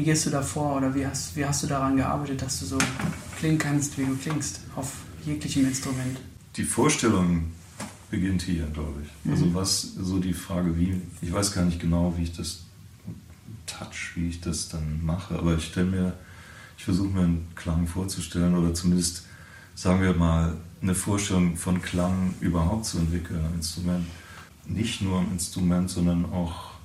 Wie gehst du da vor oder wie hast, wie hast du daran gearbeitet, dass du so klingen kannst, wie du klingst, auf jeglichem Instrument? Die Vorstellung beginnt hier, glaube ich. Also mhm. Also was so die Frage, wie, ich weiß gar nicht genau, wie ich das touch, wie ich das dann mache, aber ich stelle mir, ich versuche mir einen Klang vorzustellen oder zumindest, sagen wir mal, eine Vorstellung von Klang überhaupt zu entwickeln am Instrument. Nicht nur am Instrument, sondern auch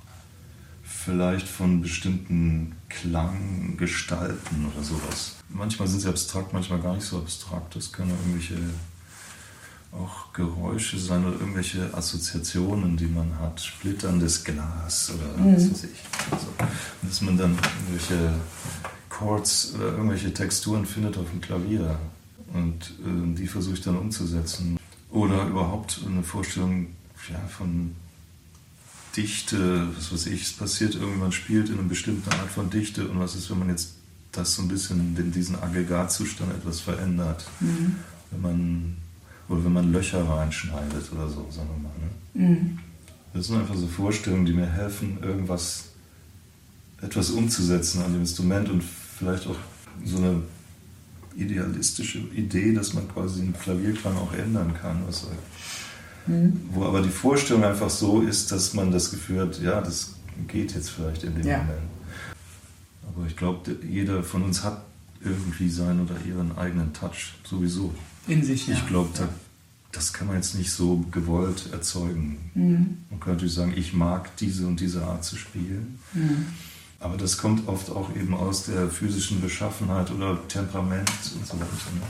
vielleicht von bestimmten Klanggestalten oder sowas. Manchmal sind sie abstrakt, manchmal gar nicht so abstrakt. Das können irgendwelche auch Geräusche sein oder irgendwelche Assoziationen, die man hat. Splitterndes Glas oder mhm. was weiß ich. Also, dass man dann irgendwelche Chords oder irgendwelche Texturen findet auf dem Klavier und äh, die versuche ich dann umzusetzen. Oder überhaupt eine Vorstellung ja, von Dichte, was weiß ich, es passiert irgendwie, man spielt in einer bestimmten Art von Dichte und was ist, wenn man jetzt das so ein bisschen in diesen Aggregatzustand etwas verändert? Mhm. Wenn man, oder wenn man Löcher reinschneidet oder so, sagen wir mal. Ne? Mhm. Das sind einfach so Vorstellungen, die mir helfen, irgendwas, etwas umzusetzen an dem Instrument und vielleicht auch so eine idealistische Idee, dass man quasi den Klavierklang auch ändern kann. Was Mhm. Wo aber die Vorstellung einfach so ist, dass man das Gefühl hat, ja, das geht jetzt vielleicht in dem ja. Moment. Aber ich glaube, jeder von uns hat irgendwie seinen oder ihren eigenen Touch sowieso. In sich, ja. Ich glaube, ja. das kann man jetzt nicht so gewollt erzeugen. Mhm. Man kann natürlich sagen, ich mag diese und diese Art zu spielen. Mhm. Aber das kommt oft auch eben aus der physischen Beschaffenheit oder Temperament und so weiter. Ne?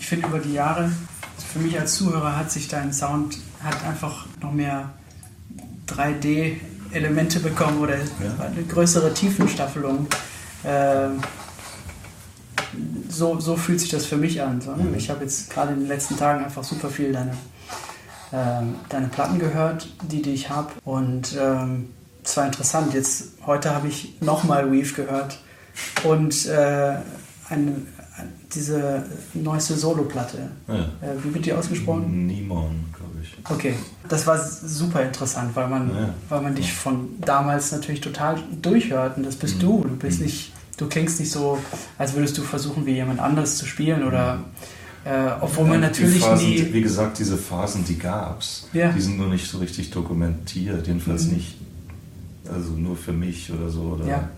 Ich finde, über die Jahre für mich als Zuhörer hat sich dein Sound hat einfach noch mehr 3D-Elemente bekommen oder eine größere Tiefenstaffelung. Äh, so, so fühlt sich das für mich an. So, ne? Ich habe jetzt gerade in den letzten Tagen einfach super viel deine, äh, deine Platten gehört, die, die ich habe. Und ähm, das war interessant. Jetzt, heute habe ich nochmal Weave gehört und äh, eine, diese neueste Solo-Platte. Ja. Äh, wie wird die ausgesprochen? Nimon, glaube ich. Okay, das war super interessant, weil man, Ja. weil man dich von damals natürlich total durchhört und das bist Mhm. du. Du bist Mhm. nicht, du klingst nicht so, als würdest du versuchen, wie jemand anderes zu spielen oder äh, obwohl man natürlich Phasen, nie. Wie gesagt, diese Phasen, die gab's. Ja. Die sind nur nicht so richtig dokumentiert. Jedenfalls Mhm. nicht, also nur für mich oder so. Oder, Ja.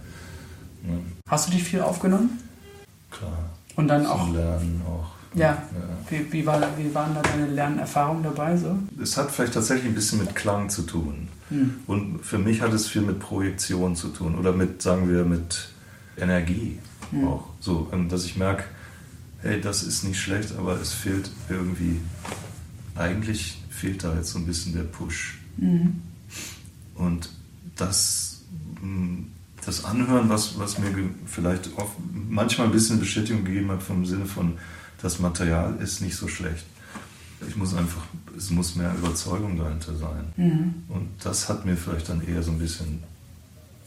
Ne? Hast du dich viel aufgenommen? Klar. Und dann auch, Lernen auch. Ja. wie, wie, war, wie waren da deine Lernerfahrungen dabei? So? Es hat vielleicht tatsächlich ein bisschen mit Klang zu tun. Hm. Und für mich hat es viel mit Projektion zu tun oder mit, sagen wir, mit Energie Hm. auch. So, ähm, dass ich merke, hey, das ist nicht schlecht, aber es fehlt irgendwie, eigentlich fehlt da jetzt so ein bisschen der Push. Mhm. Und das, mh, das Anhören, was, was mir vielleicht oft, manchmal ein bisschen Bestätigung gegeben hat vom Sinne von, das Material ist nicht so schlecht. Ich muss einfach, es muss mehr Überzeugung dahinter sein. Mhm. Und das hat mir vielleicht dann eher so ein bisschen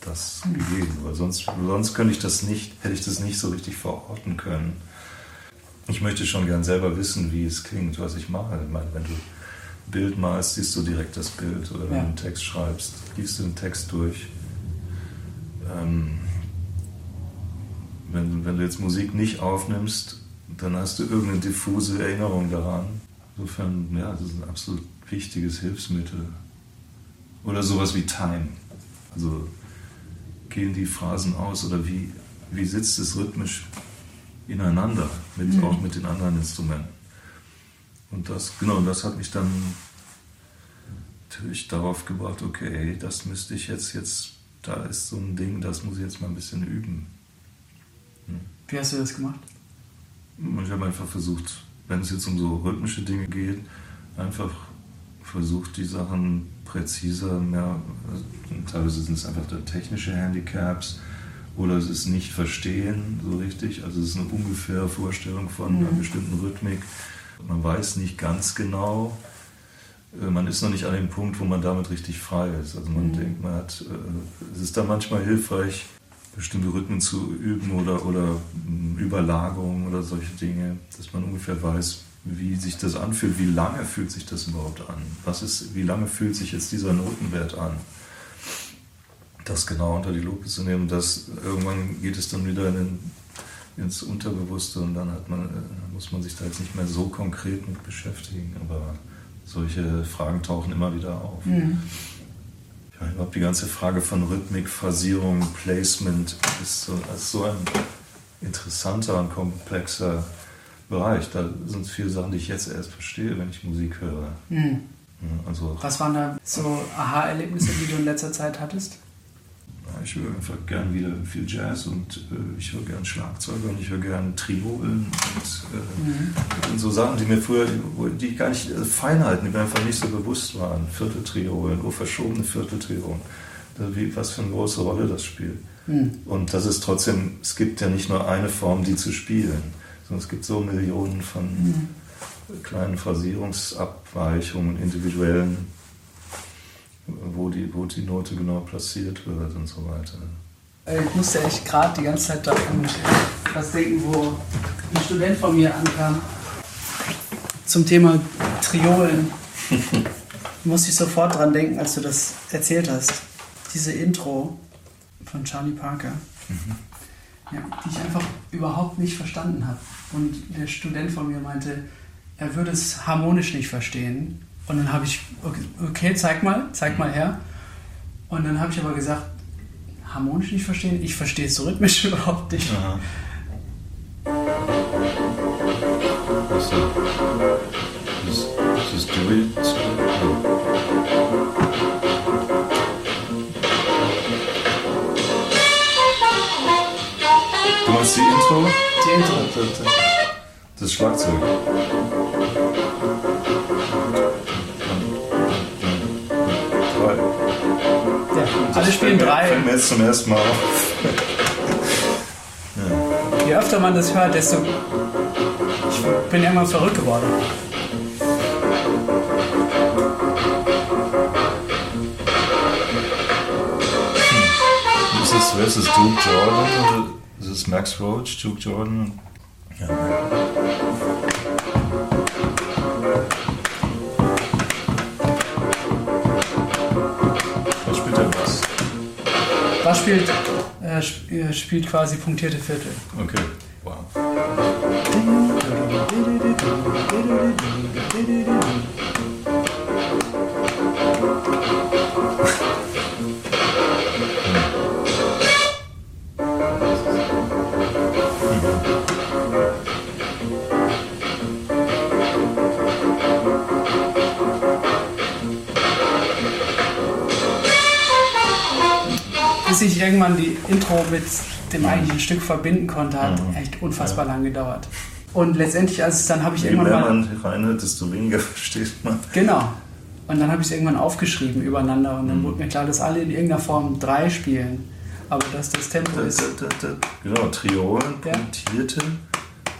das gegeben, weil sonst, sonst könnte ich das nicht, hätte ich das nicht so richtig verorten können. Ich möchte schon gern selber wissen, wie es klingt, was ich mache. Ich meine, wenn du ein Bild malst, siehst du direkt das Bild. Oder wenn Ja. du einen Text schreibst, liest du den Text durch. Ähm, wenn, wenn du jetzt Musik nicht aufnimmst, dann hast du irgendeine diffuse Erinnerung daran. Insofern, ja, das ist ein absolut wichtiges Hilfsmittel. Oder sowas wie Time. Also gehen die Phrasen aus oder wie, wie sitzt es rhythmisch ineinander, mit, Mhm. auch mit den anderen Instrumenten. Und das, genau, das hat mich dann natürlich darauf gebracht, okay, das müsste ich jetzt, jetzt, da ist so ein Ding, das muss ich jetzt mal ein bisschen üben. Wie hast du das gemacht? Ich habe einfach versucht, wenn es jetzt um so rhythmische Dinge geht, einfach versucht, die Sachen präziser, mehr, also teilweise sind es einfach da technische Handicaps oder es ist nicht verstehen so richtig, also es ist eine ungefähre Vorstellung von einer Mhm. bestimmten Rhythmik. Man weiß nicht ganz genau, man ist noch nicht an dem Punkt, wo man damit richtig frei ist. Also man Mhm. denkt, man hat, äh, es ist dann manchmal hilfreich, bestimmte Rhythmen zu üben oder, oder mh, Überlagerungen oder solche Dinge, dass man ungefähr weiß, wie sich das anfühlt, wie lange fühlt sich das überhaupt an, was ist, wie lange fühlt sich jetzt dieser Notenwert an. Das genau unter die Lupe zu nehmen, das irgendwann geht es dann wieder in den, ins Unterbewusste und dann hat man, äh, muss man sich da jetzt nicht mehr so konkret mit beschäftigen, aber solche Fragen tauchen immer wieder auf. Mhm. Ja, überhaupt die ganze Frage von Rhythmik, Phrasierung, Placement ist so, ist so ein interessanter und komplexer Bereich. Da sind viele Sachen, die ich jetzt erst verstehe, wenn ich Musik höre. Mhm. Also Was waren da so Aha-Erlebnisse, die du in letzter Zeit hattest? Ich höre einfach gern wieder viel Jazz und äh, ich höre gern Schlagzeuger und ich höre gern Triolen und äh, Mhm. Und so Sachen, die mir früher, die gar nicht, äh, Feinheiten, die mir einfach nicht so bewusst waren. Vierteltriolen, oh, verschobene Vierteltriolen. Wie, was für eine große Rolle das spielt. Mhm. Und das ist trotzdem, es gibt ja nicht nur eine Form, die zu spielen, sondern es gibt so Millionen von Mhm. kleinen Phrasierungsabweichungen, individuellen, wo die, wo die Note genau platziert wird und so weiter. Äh, Ich musste echt gerade die ganze Zeit daran was denken, wo ein Student von mir ankam zum Thema Triolen. musste ich sofort dran denken, als du das erzählt hast. Diese Intro von Charlie Parker, ja, die ich einfach überhaupt nicht verstanden habe. Und der Student von mir meinte, er würde es harmonisch nicht verstehen. Und dann habe ich, okay, okay, zeig mal, zeig mal her. Und dann habe ich aber gesagt, harmonisch nicht verstehen, ich verstehe es rhythmisch überhaupt nicht. Aha. Also, just, just do it. Du meinst die Intro? Die Intro. Das Schlagzeug. Spielen drei. Fällt mir jetzt zum ersten Mal auf. Je öfter man das hört, desto. Ich bin immer verrückt geworden. wer ist das? Duke Jordan oder ist es Max Roach, Duke Jordan? Ja. Spielt, äh, äh, spielt quasi punktierte Viertel. Okay, Bis ich irgendwann die Intro mit dem eigentlichen Stück verbinden konnte, hat Mhm. echt unfassbar lang gedauert. Und letztendlich, als es dann habe ich Je irgendwann mehr mal. man reinhört, desto weniger versteht man. Genau. Und dann habe ich es irgendwann aufgeschrieben übereinander und dann Mhm. wurde mir klar, dass alle in irgendeiner Form drei spielen. Aber dass das Tempo ist. Genau, Triolen, Ja. punktierte.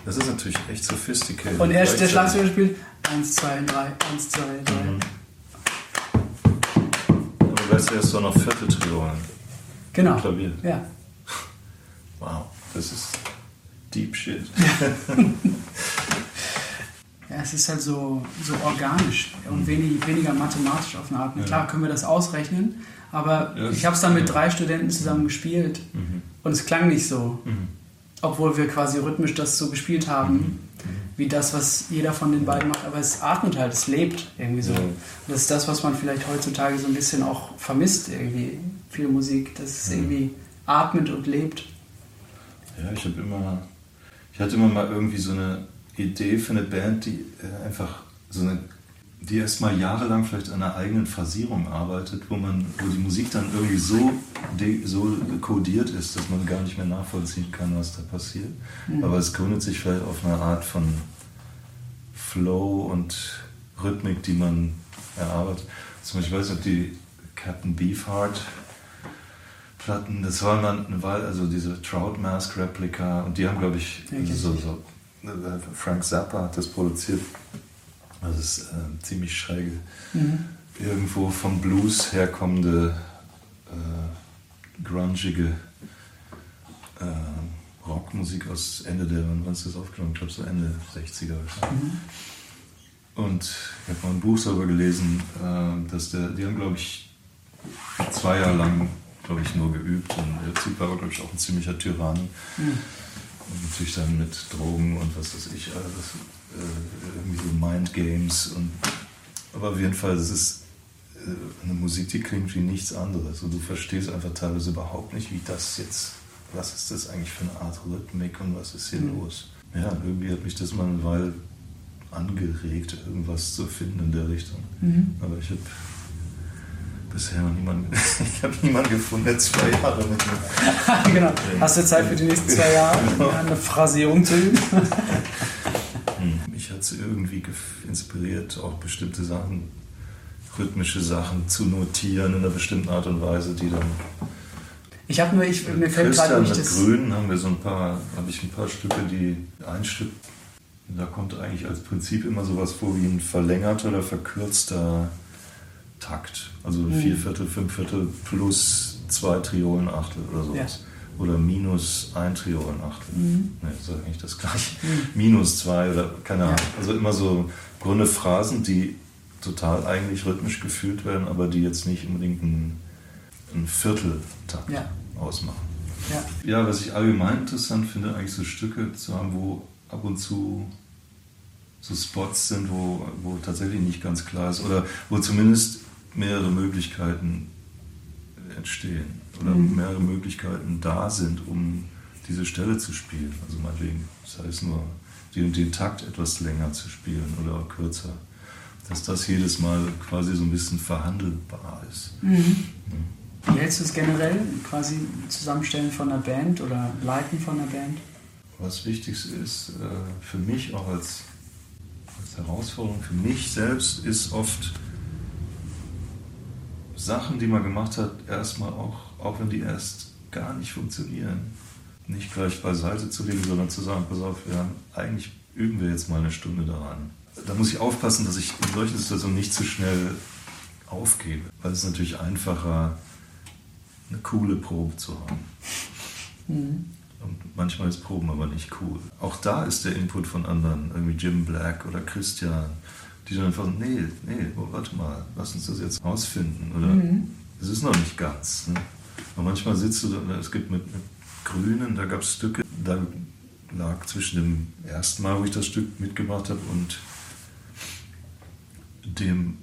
Das ist natürlich echt sophisticated. Und er, der Schlagzeuger spielt 1, 2, 3, 1, 2, 3. Mhm. Aber hast du auch noch Vierteltriolen. Genau. Klavier. Ja. Wow, das ist deep shit. ja, es ist halt so, so organisch und wenig, weniger mathematisch auf eine Art. Ja. Klar können wir das ausrechnen, aber Ja, ich habe es dann mit drei Studenten zusammen gespielt Mhm. und es klang nicht so. Mhm. Obwohl wir quasi rhythmisch das so gespielt haben, Mhm. wie das, was jeder von den beiden macht. Aber es atmet halt, es lebt irgendwie so. Ja. Und das ist das, was man vielleicht heutzutage so ein bisschen auch vermisst, irgendwie, viel Musik, dass es Ja. irgendwie atmet und lebt. Ja, ich habe immer, ich hatte immer mal irgendwie so eine Idee für eine Band, die äh, einfach so eine, die erstmal jahrelang vielleicht an einer eigenen Phrasierung arbeitet, wo man, wo die Musik dann irgendwie so, de, so kodiert ist, dass man gar nicht mehr nachvollziehen kann, was da passiert. Mhm. Aber es gründet sich vielleicht auf einer Art von Flow und Rhythmik, die man erarbeitet. Zum Beispiel, ich weiß nicht, ob die Captain Beefheart Platten, das war mal eine Weile, also diese Trout Mask Replika und die haben, glaube ich, ich so, so, äh, Frank Zappa hat das produziert. Das ist äh, ziemlich schräge, Mhm. irgendwo vom Blues herkommende, äh, grungige äh, Rockmusik aus Ende der, wann ist das aufgenommen? Ich glaube so Ende 60er. Mhm. Und ich habe mal ein Buch darüber gelesen, äh, dass der, die haben, glaube ich, zwei Jahre lang, glaube ich, nur geübt. Und der Typ war, glaube ich, auch ein ziemlicher Tyrann. Mhm. Und natürlich dann mit Drogen und was weiß ich, alles, äh, irgendwie so Mind Games. Und, aber auf jeden Fall, es ist äh, eine Musik, die klingt wie nichts anderes. Und du verstehst einfach teilweise überhaupt nicht, wie das jetzt, was ist das eigentlich für eine Art Rhythmik und was ist hier Mhm. los. Ja, irgendwie hat mich das mal eine Weile angeregt, irgendwas zu finden in der Richtung. Mhm. Aber ich habe bisher noch niemanden, ich habe niemanden gefunden, der zwei Jahre mit mir. genau. Hast du Zeit für die nächsten zwei Jahre, Genau. eine Phrasierung zu üben? Hm. Mich hat es irgendwie inspiriert, auch bestimmte Sachen, rhythmische Sachen zu notieren in einer bestimmten Art und Weise, die dann. Ich habe nur, ich, mir fällt gerade nicht mit das. Grün haben wir so ein paar, habe ich ein paar Stücke, die ein Stück, da kommt eigentlich als Prinzip immer sowas vor wie ein verlängerter oder verkürzter Takt. Also Mhm. vier Viertel, fünf Viertel plus zwei Triolen, Achtel oder sowas. Oder minus ein Triolen, Achtel. Mhm. Ne, ist eigentlich das gleiche. Mhm. Minus zwei oder keine Ahnung. Ja. Also immer so im Grunde Phrasen, die total eigentlich rhythmisch gefühlt werden, aber die jetzt nicht unbedingt einen, einen Vierteltakt Ja. ausmachen. Ja. Ja, was ich allgemein interessant finde, eigentlich so Stücke zu haben, wo ab und zu so Spots sind, wo, wo tatsächlich nicht ganz klar ist oder wo zumindest mehrere Möglichkeiten entstehen oder Mhm. mehrere Möglichkeiten da sind, um diese Stelle zu spielen. Also meinetwegen, das heißt nur, den, den Takt etwas länger zu spielen oder auch kürzer. Dass das jedes Mal quasi so ein bisschen verhandelbar ist. Mhm. Wie hältst du es generell, quasi Zusammenstellen von einer Band oder Leiten von einer Band? Was wichtig ist äh, für mich auch als, als Herausforderung, für mich selbst, ist oft Sachen, die man gemacht hat, erstmal auch, auch wenn die erst gar nicht funktionieren, nicht gleich beiseite zu legen, sondern zu sagen, pass auf, wir haben, eigentlich üben wir jetzt mal eine Stunde daran. Da muss ich aufpassen, dass ich in solchen Situationen nicht zu schnell aufgebe, weil es ist natürlich einfacher, eine coole Probe zu haben. Mhm. Und manchmal ist Proben aber nicht cool. Auch da ist der Input von anderen, irgendwie Jim Black oder Christian, die dann einfach, nee, nee, oh, warte mal, lass uns das jetzt ausfinden. Oder mhm. es ist noch nicht ganz. Ne? Und manchmal sitzt du da, es gibt mit, mit Grünen, da gab es Stücke, da lag zwischen dem ersten Mal, wo ich das Stück mitgemacht habe, und dem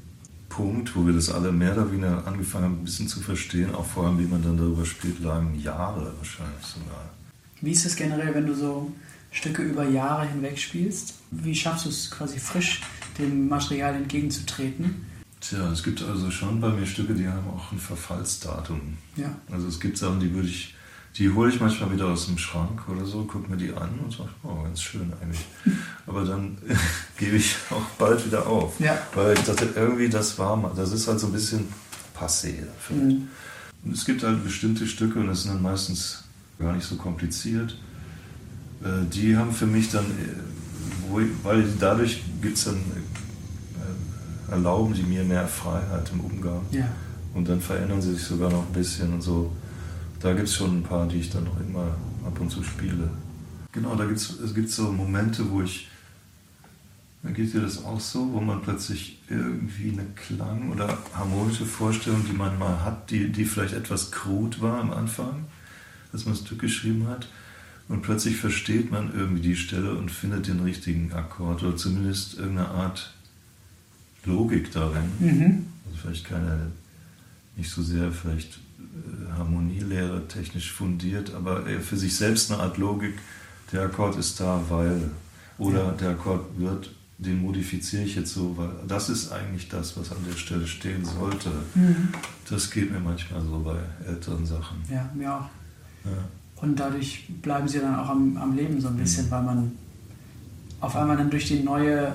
Punkt, wo wir das alle mehr oder weniger angefangen haben, ein bisschen zu verstehen, auch vor allem, wie man dann darüber spielt, lagen Jahre wahrscheinlich sogar. Wie ist es generell, wenn du so Stücke über Jahre hinweg spielst? Wie schaffst du es quasi frisch, dem Material entgegenzutreten? Tja, es gibt also schon bei mir Stücke, die haben auch ein Verfallsdatum. Ja. Also es gibt Sachen, die würde ich, die hole ich manchmal wieder aus dem Schrank oder so, gucke mir die an und sage, oh, ganz schön eigentlich. Aber dann gebe ich auch bald wieder auf. Ja. Weil ich dachte, irgendwie, das war mal, das ist halt so ein bisschen passé vielleicht. Mhm. Und es gibt halt bestimmte Stücke und das sind dann meistens gar nicht so kompliziert. Äh, die haben für mich dann, äh, weil dadurch gibt es dann, äh, erlauben die mir mehr Freiheit im Umgang. Ja. Und dann verändern sie sich sogar noch ein bisschen und so. Da gibt es schon ein paar, die ich dann noch immer ab und zu spiele. Genau, da gibt es gibt so Momente, wo ich, da geht dir das auch so, wo man plötzlich irgendwie eine Klang- oder harmonische Vorstellung, die man mal hat, die, die vielleicht etwas krut war am Anfang, dass man das Stück geschrieben hat. Und plötzlich versteht man irgendwie die Stelle und findet den richtigen Akkord oder zumindest irgendeine Art Logik darin. Mhm. Also vielleicht keine, nicht so sehr vielleicht äh, Harmonielehre technisch fundiert, aber für sich selbst eine Art Logik. Der Akkord ist da, weil. Oder ja. der Akkord wird, den modifiziere ich jetzt so, weil das ist eigentlich das, was an der Stelle stehen sollte. Mhm. Das geht mir manchmal so bei älteren Sachen. Ja, mir auch. Und dadurch bleiben sie dann auch am, am Leben so ein bisschen, mhm. weil man auf einmal dann durch die neue,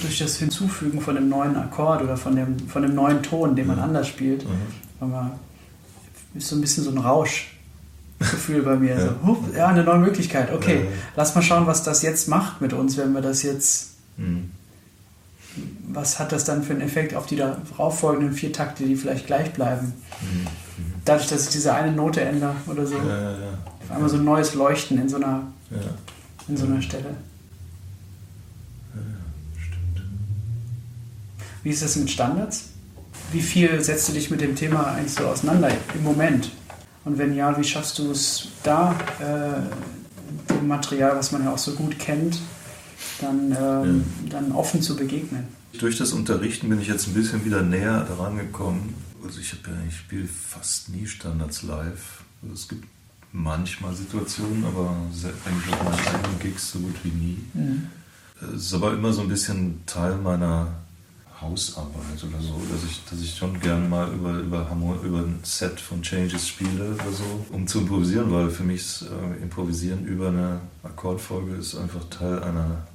durch das Hinzufügen von dem neuen Akkord oder von dem, von dem neuen Ton, den man mhm. anders spielt, mhm. man, ist so ein bisschen so ein Rauschgefühl bei mir. Ja. So, hup, ja, eine neue Möglichkeit. Okay, ja. lass mal schauen, was das jetzt macht mit uns, wenn wir das jetzt. Mhm. Was hat das dann für einen Effekt auf die darauffolgenden vier Takte, die vielleicht gleich bleiben? Mhm dadurch, dass ich diese eine Note ändere oder so. Ja, ja, ja. Auf einmal so ein neues Leuchten in so einer, in so einer Stelle. stimmt. Wie ist das mit Standards? Wie viel setzt du dich mit dem Thema eigentlich so auseinander im Moment? Und wenn ja, wie schaffst du es da, äh, dem Material, was man ja auch so gut kennt, dann, ähm, dann offen zu begegnen? Durch das Unterrichten bin ich jetzt ein bisschen wieder näher daran gekommen, also ich, ja, ich spiele fast nie Standards live. Also es gibt manchmal Situationen, aber eigentlich auf meinen eigenen Gigs so gut wie nie. Mhm. Es ist aber immer so ein bisschen Teil meiner Hausarbeit oder so, dass ich, dass ich schon gerne mal über, über, über ein Set von Changes spiele oder so, um zu improvisieren, weil für mich ist, äh, Improvisieren über eine Akkordfolge ist einfach Teil einer,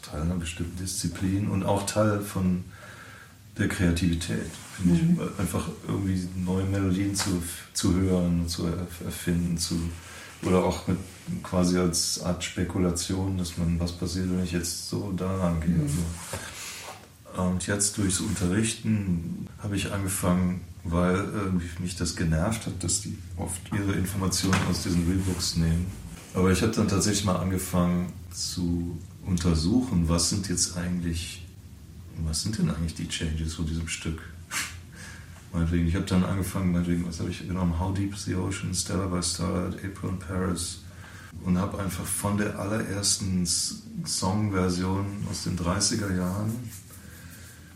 Teil einer bestimmten Disziplin und auch Teil von der Kreativität, finde mhm. ich. Einfach irgendwie neue Melodien zu, zu hören, zu erfinden, zu, oder auch mit quasi als Art Spekulation, dass man, was passiert, wenn ich jetzt so daran gehe. Mhm. So. Und jetzt durchs Unterrichten habe ich angefangen, weil irgendwie mich das genervt hat, dass die oft ihre Informationen aus diesen Realbooks nehmen. Aber ich habe dann tatsächlich mal angefangen zu untersuchen, was sind jetzt eigentlich was sind denn eigentlich die Changes von diesem Stück? meinetwegen, ich habe dann angefangen, meinetwegen, was habe ich genommen? How Deep is the Ocean, Stella by Starlight, April in Paris und habe einfach von der allerersten Songversion aus den 30er Jahren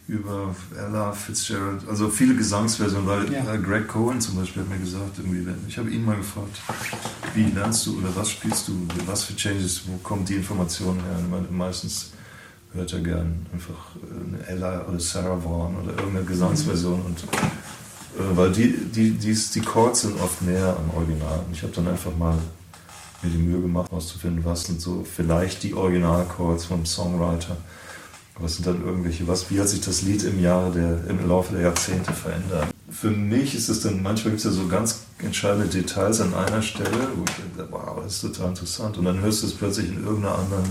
über Ella Fitzgerald, also viele Gesangsversionen, weil ja. Greg Cohen zum Beispiel hat mir gesagt, irgendwie, ich habe ihn mal gefragt, wie lernst du oder was spielst du, was für Changes, wo kommt die Information her? Und meistens hört ja gern einfach eine Ella oder Sarah Vaughan oder irgendeine Gesangsversion. Und, äh, weil die, die, die, die Chords sind oft näher am Original. Und ich habe dann einfach mal mir die Mühe gemacht, herauszufinden, was sind so vielleicht die Originalchords vom Songwriter. Was sind dann irgendwelche, was, wie hat sich das Lied im Jahre der, im Laufe der Jahrzehnte verändert? Für mich ist es dann, manchmal gibt es ja so ganz entscheidende Details an einer Stelle, wo ich denke, wow, das ist total interessant. Und dann hörst du es plötzlich in irgendeiner anderen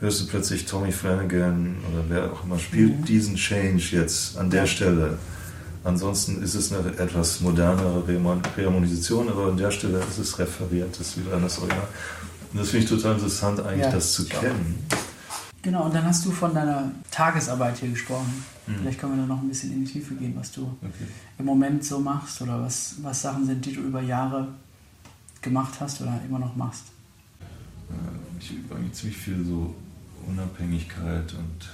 hörst du plötzlich Tommy Flanagan oder wer auch immer spielt mhm. diesen Change jetzt an der Stelle. Ansonsten ist es eine etwas modernere Reharmonisation, aber an der Stelle ist es referiert, das ist wieder an das Original. Und das finde ich total interessant, eigentlich Ja, das zu ich auch. Genau, und dann hast du von deiner Tagesarbeit hier gesprochen. Mhm. Vielleicht können wir da noch ein bisschen in die Tiefe gehen, was du Okay. im Moment so machst oder was, was Sachen sind, die du über Jahre gemacht hast oder immer noch machst. Äh, Ich übe eigentlich ziemlich viel so Unabhängigkeit und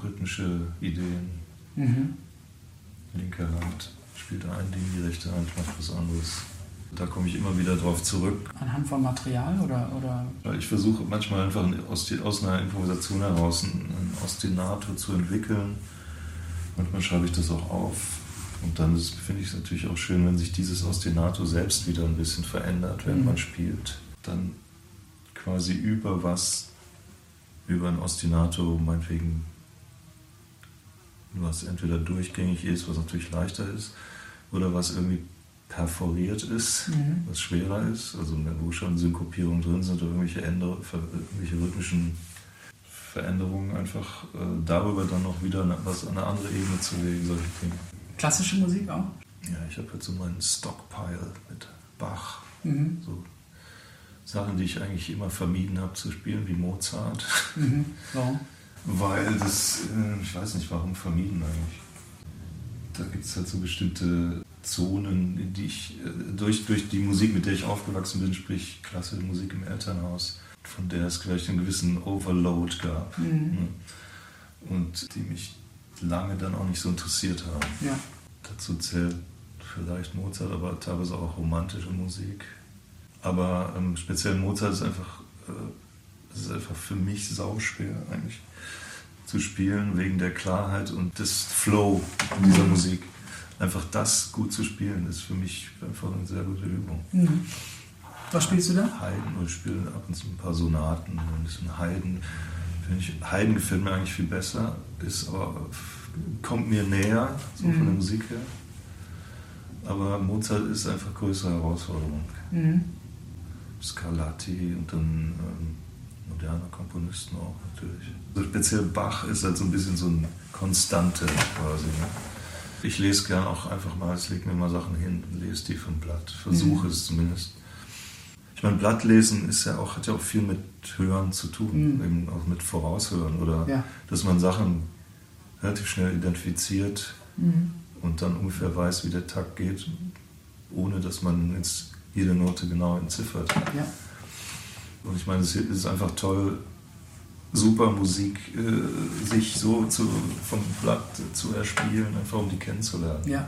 rhythmische Ideen. Mhm. Linke Hand spielt ein Ding, die rechte Hand macht was anderes. Da komme ich immer wieder drauf zurück. Anhand von Material oder, oder Ich versuche manchmal einfach aus, die- aus einer Improvisation heraus einen Ostinato zu entwickeln. Manchmal schreibe ich das auch auf. Und dann finde ich es natürlich auch schön, wenn sich dieses Ostinato selbst wieder ein bisschen verändert, wenn Mhm. man spielt. Dann quasi über was, über ein Ostinato, meinetwegen, was entweder durchgängig ist, was natürlich leichter ist, oder was irgendwie perforiert ist, Mhm. was schwerer ist, also wo schon Synkopierungen drin sind oder irgendwelche, Änder irgendwelche rhythmischen Veränderungen, einfach äh, darüber dann noch wieder eine, was an eine andere Ebene zu legen, solche Dinge. klassische Musik auch? Ja, ich habe jetzt so meinen Stockpile mit Bach, Mhm. so Sachen, die ich eigentlich immer vermieden habe zu spielen, wie Mozart, Mhm. Warum? weil das, äh, ich weiß nicht warum vermieden eigentlich. Da gibt es halt so bestimmte Zonen, in die ich äh, durch, durch die Musik, mit der ich aufgewachsen bin, sprich klassische Musik im Elternhaus, von der es vielleicht einen gewissen Overload gab Mhm. ne? und die mich lange dann auch nicht so interessiert haben. Ja. Dazu zählt vielleicht Mozart, aber teilweise auch romantische Musik. Aber ähm, speziell Mozart ist einfach, äh, ist einfach für mich sauschwer eigentlich zu spielen, wegen der Klarheit und des Flow dieser Musik. Einfach das gut zu spielen, ist für mich einfach eine sehr gute Übung. Mhm. Was spielst du da? Haydn, und ich spiele ab und zu ein paar Sonaten, ein bisschen Haydn. Ich, Haydn gefällt mir eigentlich viel besser, ist aber, kommt mir näher, so von der Mhm. Musik her. Aber Mozart ist einfach größere Herausforderung. Mhm. Scarlatti und dann ähm, moderne Komponisten auch natürlich. Also speziell Bach ist halt so ein bisschen so eine Konstante quasi. Ne? Ich lese gern auch einfach mal, ich lege mir mal Sachen hin und lese die vom Blatt. Versuche Mhm. es zumindest. Ich meine, Blattlesen ist ja auch, hat ja auch viel mit Hören zu tun, Mhm. eben auch mit Voraushören oder Ja. dass man Sachen relativ schnell identifiziert Mhm. und dann ungefähr weiß, wie der Takt geht, ohne dass man jetzt jede Note genau entziffert. Ja. Und ich meine, es ist einfach toll, super Musik äh, sich so zu, vom Blatt zu erspielen, einfach um die kennenzulernen. Ja.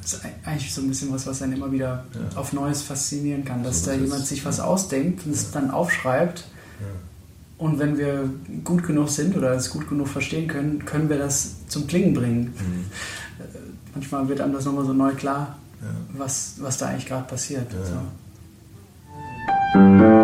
Das ist eigentlich so ein bisschen was, was einen immer wieder Ja. auf Neues faszinieren kann, dass So da ist es. jemand sich was ausdenkt und es dann aufschreibt. Und wenn wir gut genug sind oder es gut genug verstehen können, können wir das zum Klingen bringen. Mhm. Manchmal wird einem das nochmal so neu klar, Ja. was, was da eigentlich gerade passiert. Ja, so.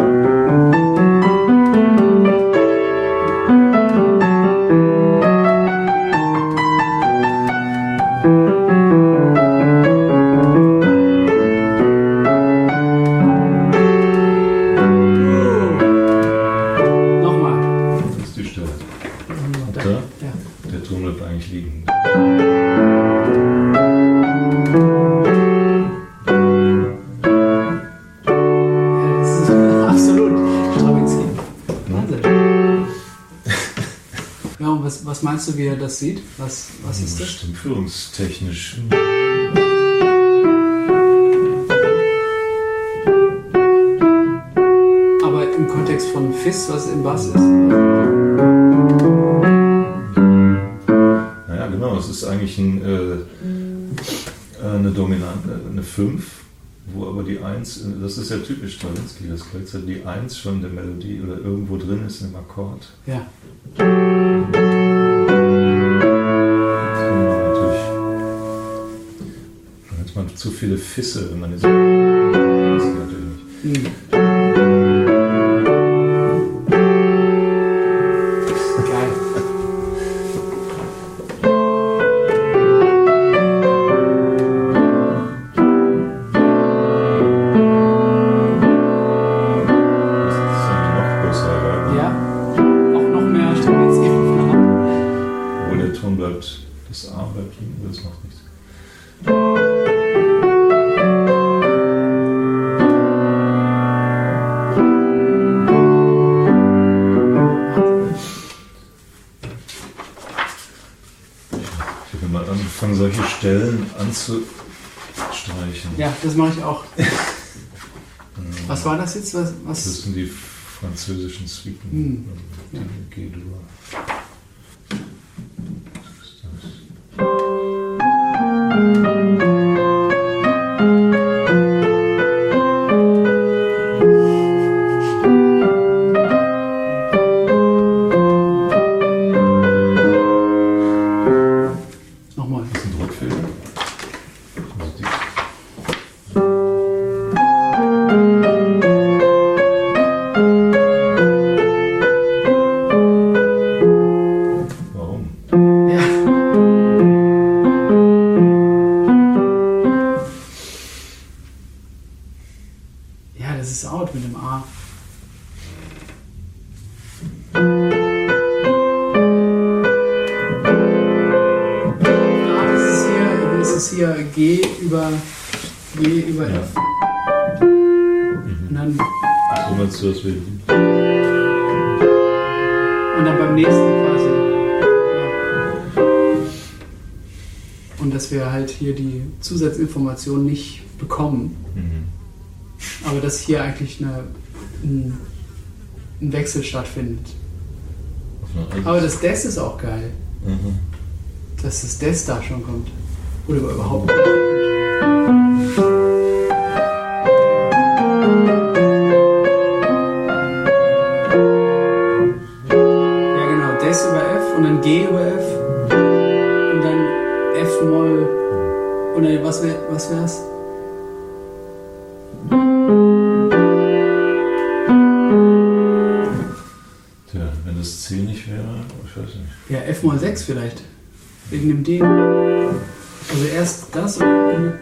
Meinst du, wie er das sieht? Was, was ist das? Bestimmt führungstechnisch. Aber im Kontext von Fis, was im Bass ist? Naja, genau, es ist eigentlich ein, äh, eine dominante, eine 5, wo aber die 1, äh, das ist ja typisch Stravinsky, dass gleichzeitig die 1 schon der Melodie oder irgendwo drin ist im Akkord. Ja. Man zu viele Fisse, wenn man. Das geht natürlich nicht. Mhm. Was, was? Das sind die französischen Suiten. Hm. Die Ja. G-Dur. Hier die Zusatzinformation nicht bekommen. Mhm. Aber dass hier eigentlich eine, ein, ein Wechsel stattfindet. Aber das Des ist auch geil, Mhm. dass das Des da schon kommt. Oder überhaupt. Vielleicht. Wegen dem D. Also erst das und dann.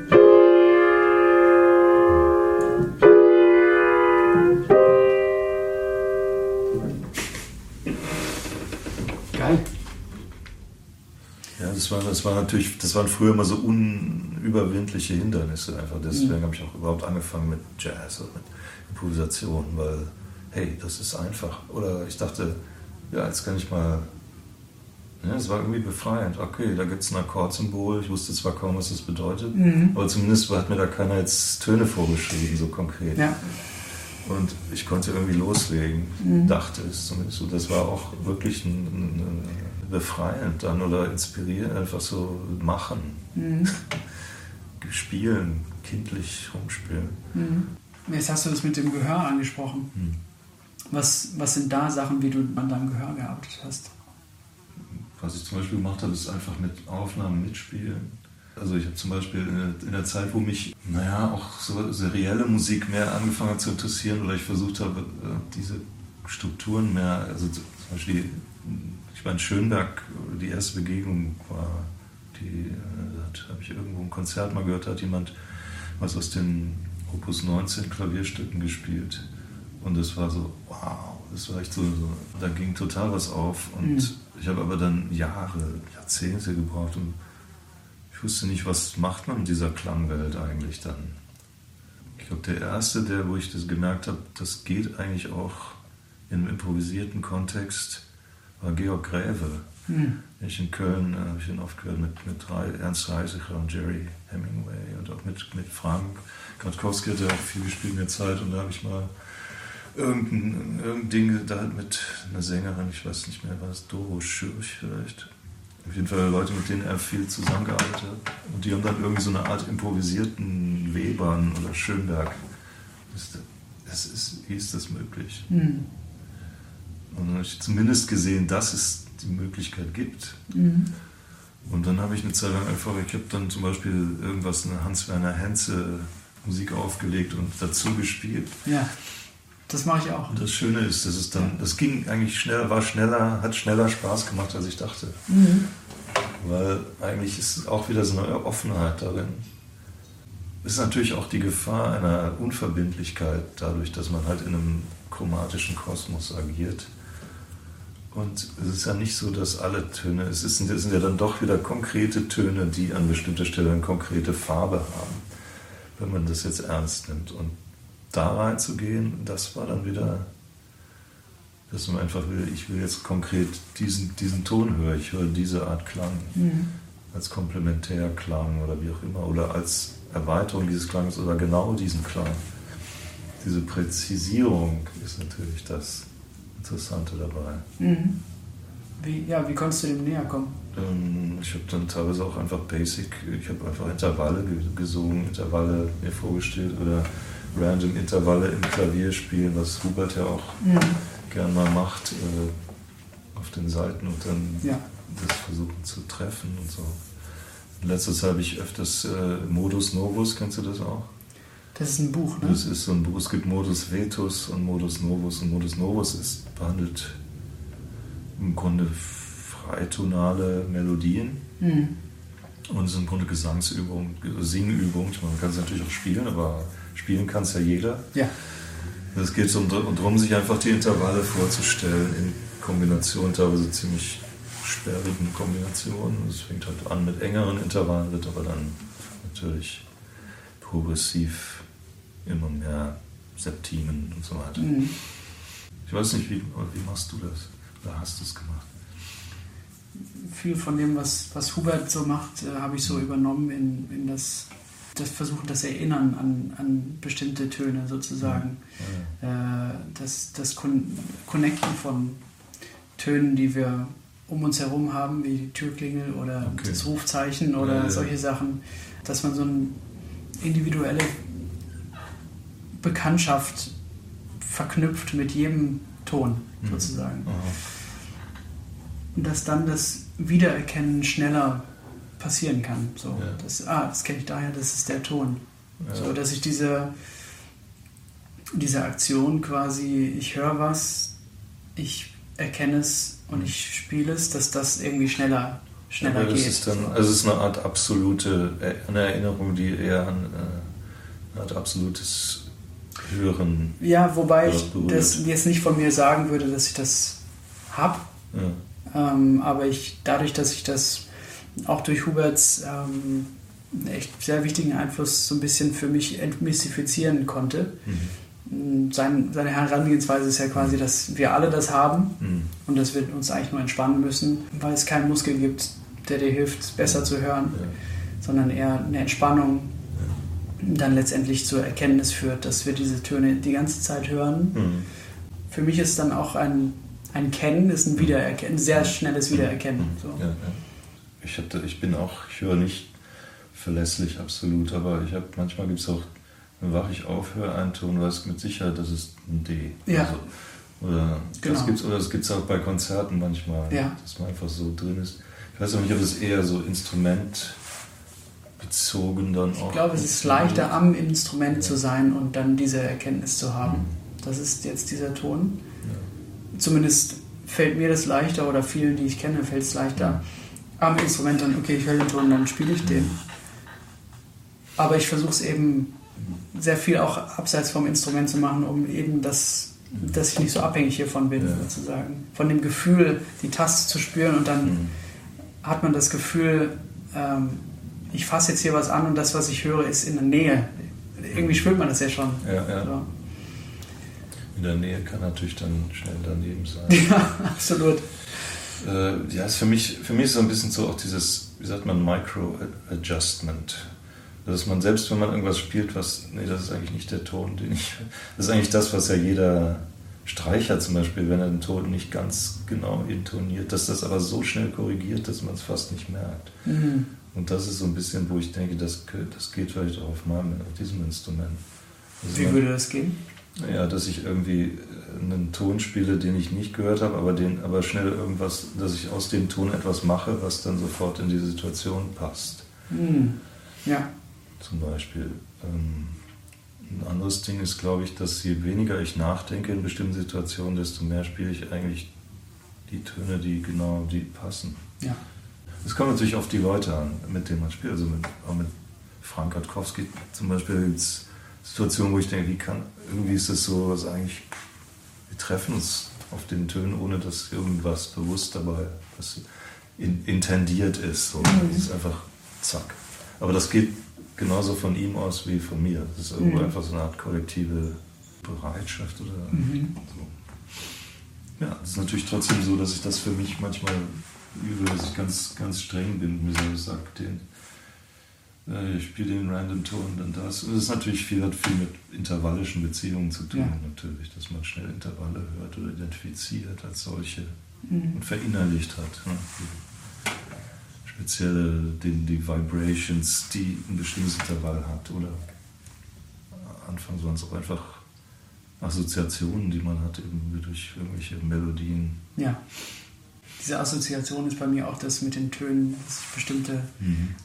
Geil. Ja, das, war, das war natürlich, das waren früher immer so unüberwindliche Hindernisse einfach. Deswegen habe ich auch überhaupt angefangen mit Jazz und mit Improvisation, weil, hey, das ist einfach. Oder ich dachte, ja, jetzt kann ich mal. Ja, es war irgendwie befreiend. Okay, da gibt es ein Akkordsymbol. Ich wusste zwar kaum, was das bedeutet, aber zumindest hat mir da keiner jetzt Töne vorgeschrieben, so konkret. Ja. Und ich konnte irgendwie loslegen, dachte es zumindest. so. das war auch wirklich ein, ein, ein befreiend dann oder inspirierend, einfach so machen, spielen, kindlich rumspielen. Jetzt hast du das mit dem Gehör angesprochen. Hm. Was, was sind da Sachen, wie du an deinem Gehör gearbeitet hast? Was ich zum Beispiel gemacht habe, ist einfach mit Aufnahmen mitspielen. Also ich habe zum Beispiel in der, Zeit, wo mich, naja, auch so serielle Musik mehr angefangen hat zu interessieren oder ich versucht habe, äh, diese Strukturen mehr, also zum Beispiel, ich war in Schönberg, die erste Begegnung war, die äh, habe ich irgendwo ein Konzert mal gehört, hat jemand was aus den Opus 19 Klavierstücken gespielt. Und das war so, wow, das war echt so, so da ging total was auf. Und Mhm. Ich habe aber dann Jahre, Jahrzehnte gebraucht und ich wusste nicht, was macht man mit dieser Klangwelt eigentlich dann. Ich glaube, der erste, der, wo ich das gemerkt habe, das geht eigentlich auch in einem improvisierten Kontext, war Georg Gräve. Hm. Ich in Köln äh, habe ich ihn oft gehört mit, mit Ernst Reisiger und Jerry Hemingway und auch mit, mit Frank Gradkowski hat er auch viel gespielt in der Zeit und da habe ich mal irgendein, irgendein Ding da mit einer Sängerin, ich weiß nicht mehr, war es Doro Schürch vielleicht. Auf jeden Fall Leute, mit denen er viel zusammengearbeitet hat. Und die haben dann irgendwie so eine Art improvisierten Webern oder Schönberg. Das, das ist, wie ist das möglich? Hm. Und dann habe ich zumindest gesehen, dass es die Möglichkeit gibt. Mhm. Und dann habe ich eine Zeit lang einfach, ich habe dann zum Beispiel irgendwas, eine Hans-Werner Henze Musik aufgelegt und dazu gespielt. Ja, das mache ich auch. Und das Schöne ist, dass es dann, das ging eigentlich schneller, war schneller, hat schneller Spaß gemacht, als ich dachte. Mhm. Weil eigentlich ist auch wieder so eine Offenheit darin. Es ist natürlich auch die Gefahr einer Unverbindlichkeit, dadurch, dass man halt in einem chromatischen Kosmos agiert. Und es ist ja nicht so, dass alle Töne, es, ist, es sind ja dann doch wieder konkrete Töne, die an bestimmter Stelle eine konkrete Farbe haben, wenn man das jetzt ernst nimmt. Und da reinzugehen, das war dann wieder, dass man einfach will, ich will jetzt konkret diesen, diesen Ton hören, ich höre diese Art Klang. Mhm. als Komplementärklang oder wie auch immer, oder als Erweiterung dieses Klangs oder genau diesen Klang. Diese Präzisierung ist natürlich das Interessante dabei. Mhm. Wie, ja, wie konntest du dem näher kommen? Ähm, ich habe dann teilweise auch einfach Basic, ich habe einfach Intervalle gesungen, Intervalle mir vorgestellt oder random Intervalle im Klavier spielen, was Hubert ja auch mhm. gern mal macht äh, auf den Seiten und dann ja. das versuchen zu treffen und so. In letzter Zeit habe ich öfters äh, Modus Novus, kennst du das auch? Das ist ein Buch, ne? Das ist so ein Buch. Es gibt Modus Vetus und Modus Novus. Und Modus Novus ist, behandelt im Grunde freitonale Melodien. Mhm. Und es ist im Grunde Gesangsübung, Singübung. Ich meine, man kann es natürlich auch spielen, aber spielen kann es ja jeder. Ja. Es geht um, darum, sich einfach die Intervalle vorzustellen in Kombination, teilweise ziemlich sperrigen Kombinationen. Es fängt halt an mit engeren Intervallen, wird aber dann natürlich progressiv immer mehr Septimen und so weiter. Mhm. Ich weiß nicht, wie, wie machst du das? Oder hast du es gemacht? Viel von dem, was, was Hubert so macht, äh, habe ich so übernommen in, in das, das Versuchen, das Erinnern an, an bestimmte Töne sozusagen. Ja. Ja. Äh, das, das Con Connecten von Tönen, die wir um uns herum haben, wie die Türklingel oder okay. das Rufzeichen oder ja, solche Sachen, dass man so eine individuelle Bekanntschaft verknüpft mit jedem Ton mhm. sozusagen. Mhm. Und dass dann das Wiedererkennen schneller passieren kann. So, ja. das, ah, das kenne ich daher, das ist der Ton. Ja. So, dass ich diese, diese Aktion quasi, ich höre was, ich erkenne es und mhm. ich spiele es, dass das irgendwie schneller, schneller ja, geht. Ist dann, also es ist eine Art absolute eine Erinnerung, die eher an äh, eine Art absolutes hören. Ja, wobei ich das jetzt nicht von mir sagen würde, dass ich das habe. Ja. Ähm, aber ich, dadurch, dass ich das auch durch Huberts ähm, echt sehr wichtigen Einfluss so ein bisschen für mich entmystifizieren konnte. Mhm. Sein, seine Herangehensweise ist ja quasi, dass wir alle das haben mhm. und dass wir uns eigentlich nur entspannen müssen, weil es keinen Muskel gibt, der dir hilft, besser zu hören, ja. sondern eher eine Entspannung, dann letztendlich zur Erkenntnis führt, dass wir diese Töne die ganze Zeit hören. Mhm. Für mich ist dann auch ein, ein Kennen, ist ein Wiedererkennen, ein sehr schnelles Wiedererkennen. Mhm. So. Ja, ja. Ich, hatte, ich bin auch, ich höre nicht verlässlich absolut, aber ich habe manchmal gibt es auch, dann wache ich auf, höre einen Ton, weiß mit Sicherheit, das ist ein D. Ja. Also, oder genau. das gibt's, oder das gibt es auch bei Konzerten manchmal, ja. dass man einfach so drin ist. Ich weiß auch nicht, ob es eher so Instrument bezogen dann auch. Ich glaube, es ist leichter am Instrument ja. zu sein und dann diese Erkenntnis zu haben. Mhm. Das ist jetzt dieser Ton. Ja. Zumindest fällt mir das leichter oder vielen, die ich kenne, fällt es leichter mhm. Am Instrument dann, okay, ich höre den Ton, dann spiele ich den. Aber ich versuche es eben sehr viel auch abseits vom Instrument zu machen, um eben das dass ich nicht so abhängig hiervon bin, ja. sozusagen. Von dem Gefühl, die Taste zu spüren und dann mhm. hat man das Gefühl, ähm, ich fasse jetzt hier was an und das, was ich höre, ist in der Nähe. Irgendwie spürt man das ja schon. Ja, ja. So. In der Nähe kann natürlich dann schnell daneben sein. Ja, absolut. Äh, ja, ist für mich, für mich ist so ein bisschen so auch dieses, wie sagt man, Micro-Adjustment. Dass man selbst, wenn man irgendwas spielt, was, nee, das ist eigentlich nicht der Ton, den ich, das ist eigentlich das, was ja jeder Streicher zum Beispiel, wenn er den Ton nicht ganz genau intoniert, dass das aber so schnell korrigiert, dass man es fast nicht merkt. Mhm. Und das ist so ein bisschen, wo ich denke, das, das geht vielleicht auch auf, meinem, auf diesem Instrument. Also Wie würde das gehen? Ja, dass ich irgendwie äh, einen Ton spiele, den ich nicht gehört habe, aber, den, aber schnell irgendwas, dass ich aus dem Ton etwas mache, was dann sofort in die Situation passt. Mhm. Ja. Zum Beispiel. Ähm, ein anderes Ding ist, glaube ich, dass je weniger ich nachdenke in bestimmten Situationen, desto mehr spiele ich eigentlich die Töne, die genau die passen. Ja. Es kommt natürlich auf die Leute an, mit denen man spielt. Also mit, auch mit Frank Gatkowski zum Beispiel gibt es Situationen, wo ich denke, wie kann, irgendwie ist es so, was eigentlich, wir treffen uns auf den Tönen, ohne dass irgendwas bewusst dabei was in, intendiert ist. So. Mhm. Das ist einfach zack. Aber das geht genauso von ihm aus wie von mir. Das ist irgendwo mhm. einfach so eine Art kollektive Bereitschaft oder mhm. so. Ja, es ist natürlich trotzdem so, dass ich das für mich manchmal übe, dass ich ganz, ganz streng bin, mir selber sage, den, äh, ich spiele den Random Ton, dann das. Und das ist natürlich viel, hat viel mit intervallischen Beziehungen zu tun, Ja. natürlich, dass man schnell Intervalle hört oder identifiziert als solche Mhm. und verinnerlicht hat. Ne? Spezielle die, die Vibrations, die ein bestimmtes Intervall hat. Oder anfangs waren es auch einfach Assoziationen, die man hat, eben durch irgendwelche Melodien. Ja. Diese Assoziation ist bei mir auch das mit den Tönen, dass ich bestimmte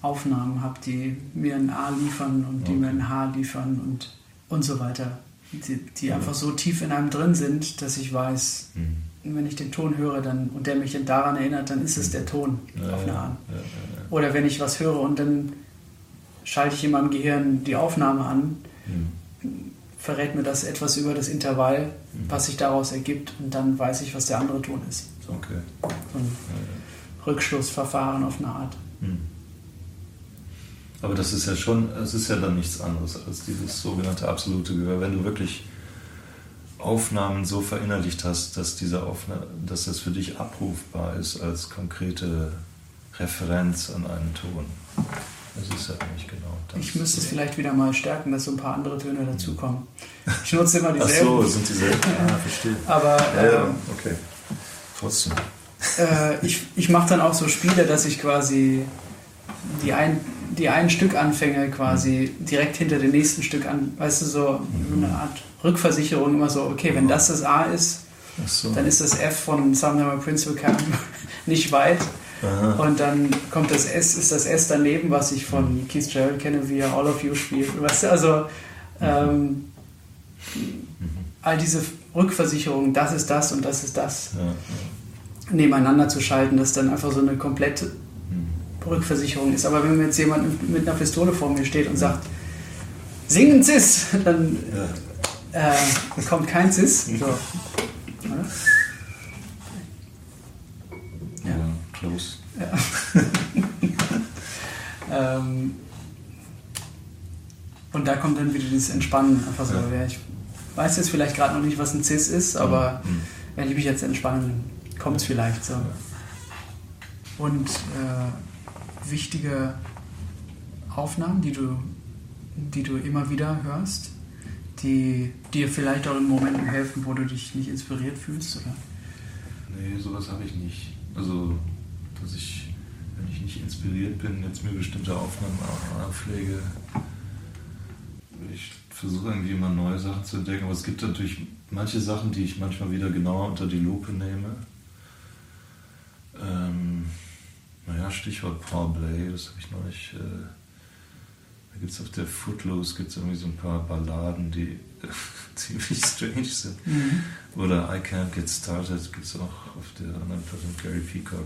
Aufnahmen habe, die mir ein A liefern und die Okay. mir ein H liefern und, und so weiter. Die, die einfach so tief in einem drin sind, dass ich weiß, Mhm. wenn ich den Ton höre dann, und der mich dann daran erinnert, dann ist es der Ton Ja, auf eine Art. ja, ja, Oder wenn ich was höre und dann schalte ich in meinem Gehirn die Aufnahme an. Mhm. verrät mir das etwas über das Intervall, Mhm. was sich daraus ergibt und dann weiß ich, was der andere Ton ist. So Okay. so ein. Rückschlussverfahren auf eine Art. Hm. Aber das ist ja schon, es ist ja dann nichts anderes als dieses sogenannte absolute Gehör. Wenn du wirklich Aufnahmen so verinnerlicht hast, dass diese Aufnahme, dass das für dich abrufbar ist als konkrete Referenz an einen Ton. Das ist ja eigentlich genau das. Ich müsste es vielleicht wieder mal stärken, dass so ein paar andere Töne dazukommen. Ich nutze immer Ach dieselben. so, es sind dieselben. Ah, verstehe. Aber Ja, ja, ähm, okay. Trotzdem. äh, ich, ich mache dann auch so Spiele, dass ich quasi die ein, die ein Stück anfange, quasi direkt hinter dem nächsten Stück an. Weißt du, so eine Art Rückversicherung, immer so, okay, wenn das das A ist, so. dann ist das F von Sumner Prince Camp nicht weit. Aha. Und dann kommt das S, ist das S daneben, was ich von Keith Jarrett kenne, wie er All of You spielt. Weißt du, also ähm, all diese Rückversicherungen, das ist das und das ist das, Ja, ja. Nebeneinander zu schalten, dass dann einfach so eine komplette. Rückversicherung ist. Aber wenn mir jetzt jemand mit einer Pistole vor mir steht und sagt, singen Cis, dann Ja. äh, kommt kein Cis. So. Ja. close. Ähm, und da kommt dann wieder dieses Entspannen. Einfach so, Ja. ja. ich weiß jetzt vielleicht gerade noch nicht, was ein Cis ist, aber Hm. wenn ich mich jetzt entspanne, dann kommt es vielleicht so. Und äh, wichtige Aufnahmen, die du, die du immer wieder hörst, die dir vielleicht auch in Momenten helfen, wo du dich nicht inspiriert fühlst, oder? Nee, sowas habe ich nicht. Also, dass ich, wenn ich nicht inspiriert bin, jetzt mir bestimmte Aufnahmen au- auflege, ich versuche irgendwie immer neue Sachen zu entdecken, aber es gibt natürlich manche Sachen, die ich manchmal wieder genauer unter die Lupe nehme. Ähm, naja, Stichwort Paul Bley, das habe ich neulich. Äh, da gibt es auf der Footloose gibt's irgendwie so ein paar Balladen, die ziemlich strange sind. Oder I Can't Get Started gibt es auch auf der anderen Platte mit Gary Peacock.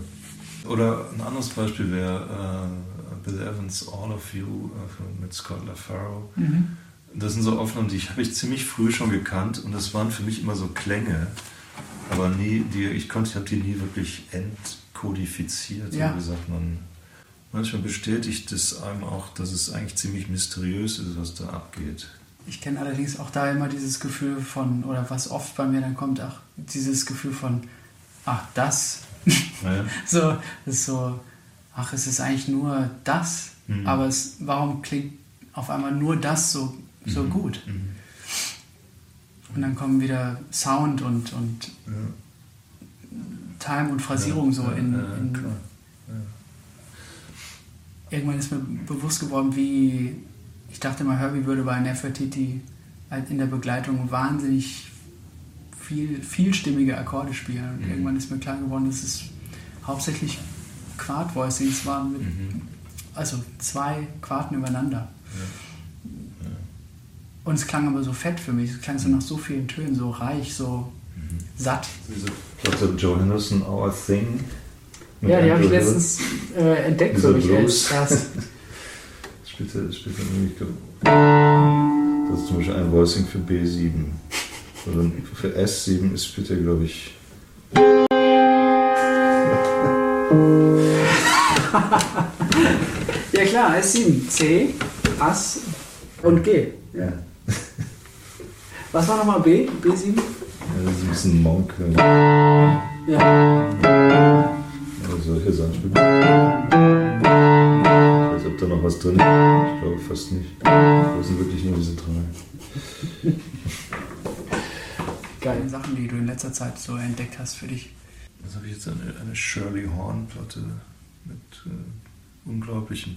Oder ein anderes Beispiel wäre äh, Bill Evans All of You äh, mit Scott LaFaro. Mhm. Das sind so Aufnahmen, die ich habe ich ziemlich früh schon gekannt und das waren für mich immer so Klänge, aber nie, die ich konnte, ich habe die nie wirklich entkodifiziert. Ja. So gesagt, man manchmal bestätigt es einem auch, dass es eigentlich ziemlich mysteriös ist, was da abgeht. Ich kenne allerdings auch da immer dieses Gefühl von, oder was oft bei mir dann kommt, auch dieses Gefühl von, ach, das. Naja. So, ist so, ach, es ist eigentlich nur das, Mhm. aber es, warum klingt auf einmal nur das so, so Mhm. gut? Mhm. Und dann kommen wieder Sound und, und Ja. Time und Phrasierung so Ja, in, ja, in irgendwann ist mir bewusst geworden, wie ich dachte mal, Herbie würde bei Nefertiti halt in der Begleitung wahnsinnig viel, vielstimmige Akkorde spielen. Und Mhm. irgendwann ist mir klar geworden, dass es hauptsächlich Quart-Voicings waren, mit, Mhm. also zwei Quarten übereinander. Ja. Und es klang aber so fett für mich. Es klang so nach so vielen Tönen, so reich, so Mhm. Satt. Dr. Joe Henderson, Our Thing. Ja, die habe ich letztens äh, entdeckt, so mich Blues. erst. Spielt er, spielt er nämlich, das ist zum Beispiel ein Voicing für B7. Oder für S7 ist er, glaube ich. Ja klar, S7, C, Ass und G. Ja. Was war nochmal B? B7? Ja, das ist ein bisschen Monk. Ja. Also solche Sachen. Ich weiß, ob da noch was drin ist. Ich glaube fast nicht. Das sind wirklich nur diese drei. Geile Sachen, die du in letzter Zeit so entdeckt hast für dich. Was habe ich jetzt? Eine, eine Shirley Horn-Platte mit äh, unglaublichen,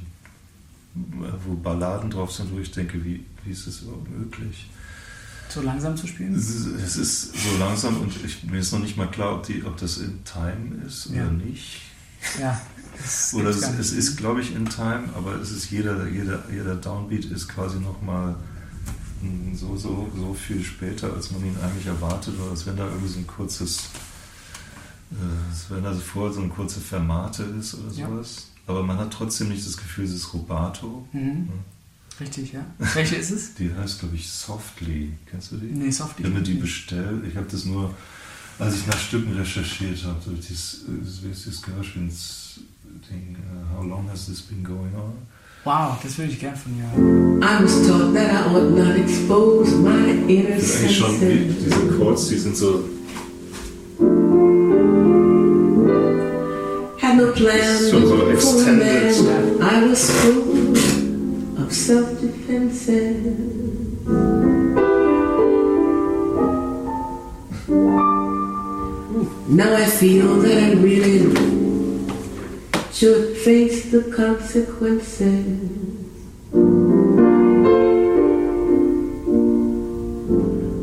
äh, wo Balladen drauf sind, wo ich denke, wie, wie ist das überhaupt möglich? So langsam zu spielen? Es ist, so langsam und ich, mir ist noch nicht mal klar, ob, die, ob das in Time ist oder Ja. nicht. Ja. Oder es, es ist, glaube ich, in Time, aber es ist jeder, jeder, jeder Downbeat ist quasi nochmal so, so, so viel später, als man ihn eigentlich erwartet, oder als wenn da irgendwie so ein kurzes, äh, als wenn da so vorher so eine kurze Fermate ist oder Ja. sowas. Aber man hat trotzdem nicht das Gefühl, es ist Rubato. Mhm. Richtig, ja. Welche ist es? Die heißt, glaube ich, Softly. Kennst du die? Nee, Softie. Ich habe mir die bestellt. Ich habe das nur, als ich nach Stücken recherchiert habe, so dieses, äh, das Gershwins Ding, äh, How long has this been going on? Wow, das würde ich gern von dir haben. I was taught that I ought not expose my inner Das ist eigentlich schon, wie, senses. diese Chords, die sind so, Had no plan Das ist schon so for a extended. man. I was full of self-defenses. Now I feel that I really should face the consequences.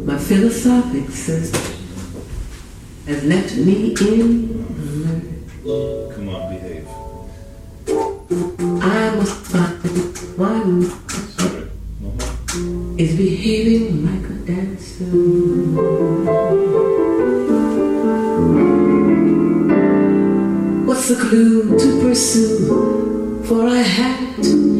My philosophic search has left me in the lurch. come on, behave. I must find one is behaving like a dancer. What's the clue to pursue? For I had to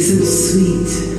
Isn't sweet.